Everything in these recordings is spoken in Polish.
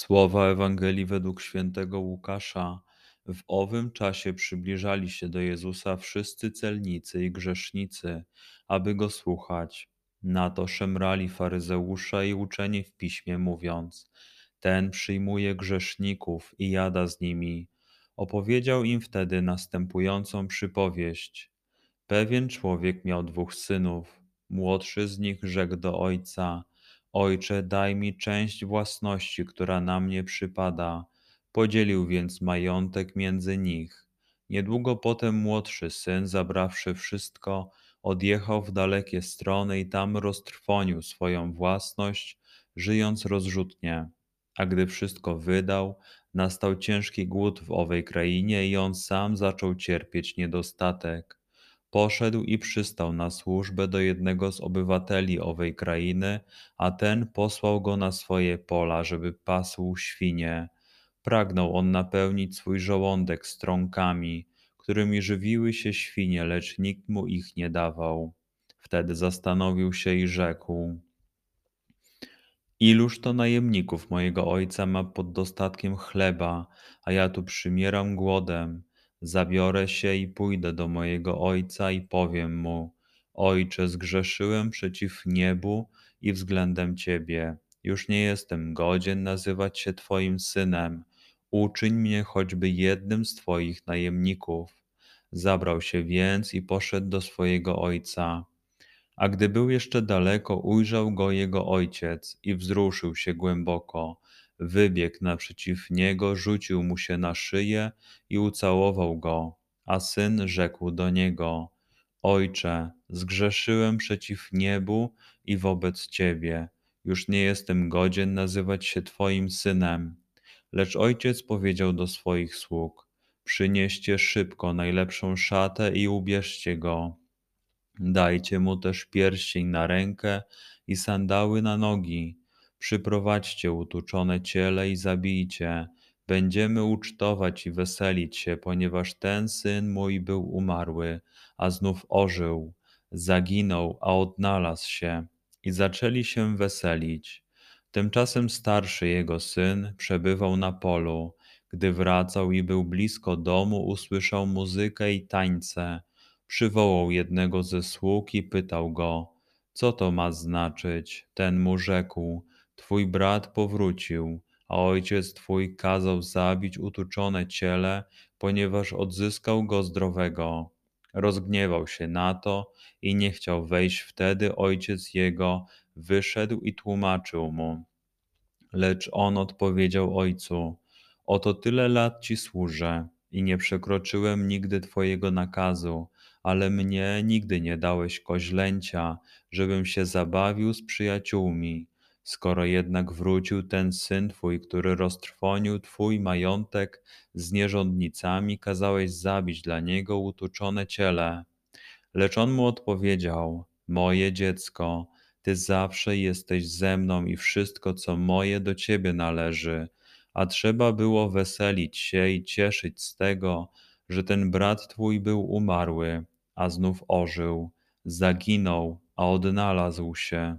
Słowa Ewangelii według świętego Łukasza w owym czasie przybliżali się do Jezusa wszyscy celnicy i grzesznicy, aby go słuchać. Na to szemrali faryzeusze i uczeni w piśmie, mówiąc: Ten przyjmuje grzeszników i jada z nimi. Opowiedział im wtedy następującą przypowieść. Pewien człowiek miał dwóch synów. Młodszy z nich rzekł do ojca: Ojcze, daj mi część własności, która na mnie przypada. Podzielił więc majątek między nich. Niedługo potem młodszy syn, zabrawszy wszystko, odjechał w dalekie strony i tam roztrwonił swoją własność, żyjąc rozrzutnie. A gdy wszystko wydał, nastał ciężki głód w owej krainie i on sam zaczął cierpieć niedostatek. Poszedł i przystał na służbę do jednego z obywateli owej krainy, a ten posłał go na swoje pola, żeby pasł świnie. Pragnął on napełnić swój żołądek strąkami, którymi żywiły się świnie, lecz nikt mu ich nie dawał. Wtedy zastanowił się i rzekł: Iluż to najemników mojego ojca ma pod dostatkiem chleba, a ja tu przymieram głodem. Zabiorę się i pójdę do mojego ojca i powiem mu: Ojcze, zgrzeszyłem przeciw niebu i względem ciebie. Już nie jestem godzien nazywać się twoim synem uczyń mnie choćby jednym z Twoich najemników. Zabrał się więc i poszedł do swojego ojca. A gdy był jeszcze daleko, ujrzał go jego ojciec i wzruszył się głęboko. Wybiegł naprzeciw niego, rzucił mu się na szyję i ucałował go. A syn rzekł do niego: Ojcze, zgrzeszyłem przeciw niebu i wobec ciebie. Już nie jestem godzien nazywać się Twoim synem. Lecz ojciec powiedział do swoich sług: Przynieście szybko najlepszą szatę i ubierzcie go. Dajcie mu też pierścień na rękę i sandały na nogi. Przyprowadźcie utuczone ciele i zabijcie. Będziemy ucztować i weselić się, ponieważ ten syn mój był umarły, a znów ożył. Zaginął, a odnalazł się. I zaczęli się weselić. Tymczasem starszy jego syn przebywał na polu. Gdy wracał i był blisko domu, usłyszał muzykę i tańce. Przywołał jednego ze sług i pytał go, co to ma znaczyć. Ten mu rzekł, twój brat powrócił, a ojciec twój kazał zabić utuczone ciele, ponieważ odzyskał go zdrowego. Rozgniewał się na to i nie chciał wejść wtedy ojciec jego, wyszedł i tłumaczył mu. Lecz on odpowiedział ojcu: Oto tyle lat ci służę i nie przekroczyłem nigdy twojego nakazu, ale mnie nigdy nie dałeś koźlęcia, żebym się zabawił z przyjaciółmi. Skoro jednak wrócił ten syn twój, który roztrwonił twój majątek z nierządnicami, kazałeś zabić dla niego utuczone ciele. Lecz on mu odpowiedział: Moje dziecko, ty zawsze jesteś ze mną i wszystko, co moje, do ciebie należy. A trzeba było weselić się i cieszyć z tego, że ten brat twój był umarły, a znów ożył, zaginął, a odnalazł się.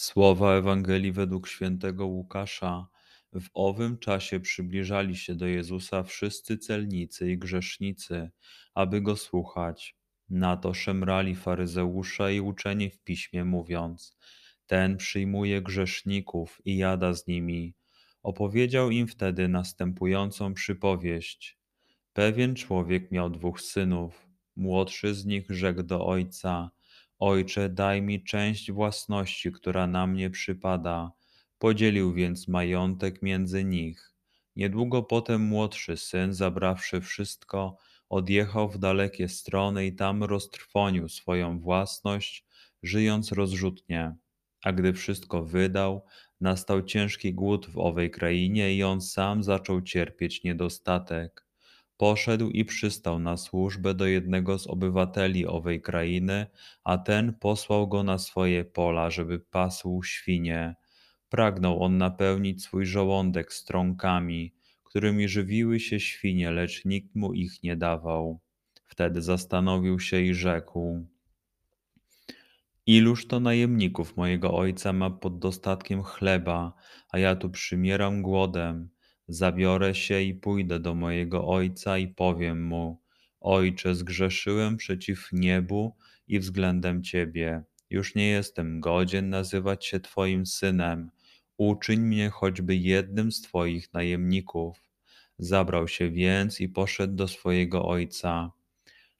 Słowa Ewangelii według świętego Łukasza. W owym czasie przybliżali się do Jezusa wszyscy celnicy i grzesznicy, aby go słuchać. Na to szemrali faryzeusze i uczeni w piśmie, mówiąc: Ten przyjmuje grzeszników i jada z nimi. Opowiedział im wtedy następującą przypowieść. Pewien człowiek miał dwóch synów. Młodszy z nich rzekł do ojca: Ojcze, daj mi część własności, która na mnie przypada. Podzielił więc majątek między nich. Niedługo potem młodszy syn, zabrawszy wszystko, odjechał w dalekie strony i tam roztrwonił swoją własność, żyjąc rozrzutnie. A gdy wszystko wydał, nastał ciężki głód w owej krainie i on sam zaczął cierpieć niedostatek. Poszedł i przystał na służbę do jednego z obywateli owej krainy, a ten posłał go na swoje pola, żeby pasł świnie. Pragnął on napełnić swój żołądek strąkami, którymi żywiły się świnie, lecz nikt mu ich nie dawał. Wtedy zastanowił się i rzekł: Iluż to najemników mojego ojca ma pod dostatkiem chleba, a ja tu przymieram głodem. Zabiorę się i pójdę do mojego ojca i powiem mu: Ojcze, zgrzeszyłem przeciw niebu i względem ciebie. Już nie jestem godzien nazywać się twoim synem. Uczyń mnie choćby jednym z twoich najemników. Zabrał się więc i poszedł do swojego ojca.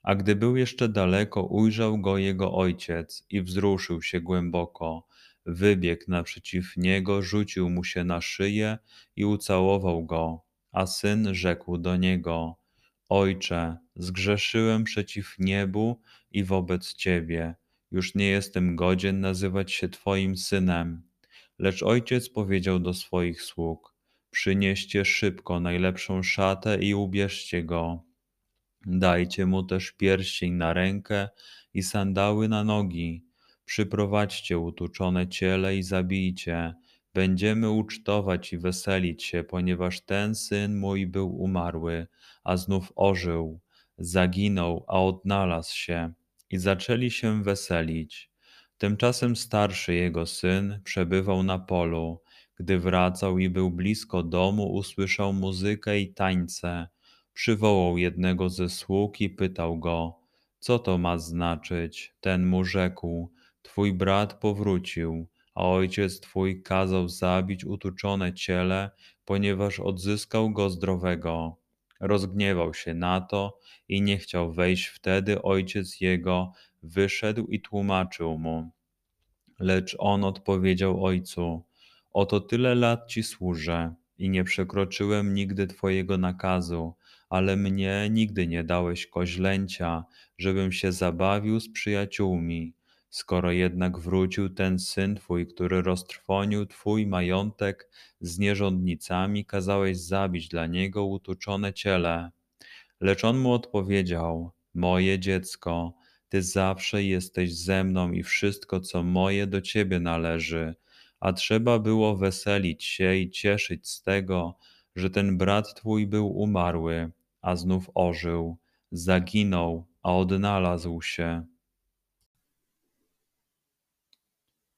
A gdy był jeszcze daleko, ujrzał go jego ojciec i wzruszył się głęboko. Wybiegł naprzeciw niego, rzucił mu się na szyję i ucałował go. A syn rzekł do niego: Ojcze, zgrzeszyłem przeciw niebu i wobec ciebie. Już nie jestem godzien nazywać się twoim synem. Lecz ojciec powiedział do swoich sług: Przynieście szybko najlepszą szatę i ubierzcie go Dajcie mu też pierścień na rękę i sandały na nogi. Przyprowadźcie utuczone ciele i zabijcie. Będziemy ucztować i weselić się, ponieważ ten syn mój był umarły, a znów ożył. Zaginął, a odnalazł się. I zaczęli się weselić. Tymczasem starszy jego syn przebywał na polu. Gdy wracał i był blisko domu, usłyszał muzykę i tańce przywołał jednego ze sług i pytał go, co to ma znaczyć. Ten mu rzekł, twój brat powrócił, a ojciec twój kazał zabić utuczone ciele, ponieważ odzyskał go zdrowego. Rozgniewał się na to i nie chciał wejść wtedy ojciec jego, wyszedł i tłumaczył mu. Lecz on odpowiedział ojcu, oto tyle lat ci służę i nie przekroczyłem nigdy twojego nakazu, ale mnie nigdy nie dałeś koźlęcia, żebym się zabawił z przyjaciółmi. Skoro jednak wrócił ten syn twój, który roztrwonił twój majątek z nierządnicami, kazałeś zabić dla niego utuczone ciele. Lecz on mu odpowiedział: Moje dziecko, ty zawsze jesteś ze mną i wszystko, co moje, do ciebie należy. A trzeba było weselić się i cieszyć z tego, że ten brat twój był umarły a znów ożył, zaginął, a odnalazł się.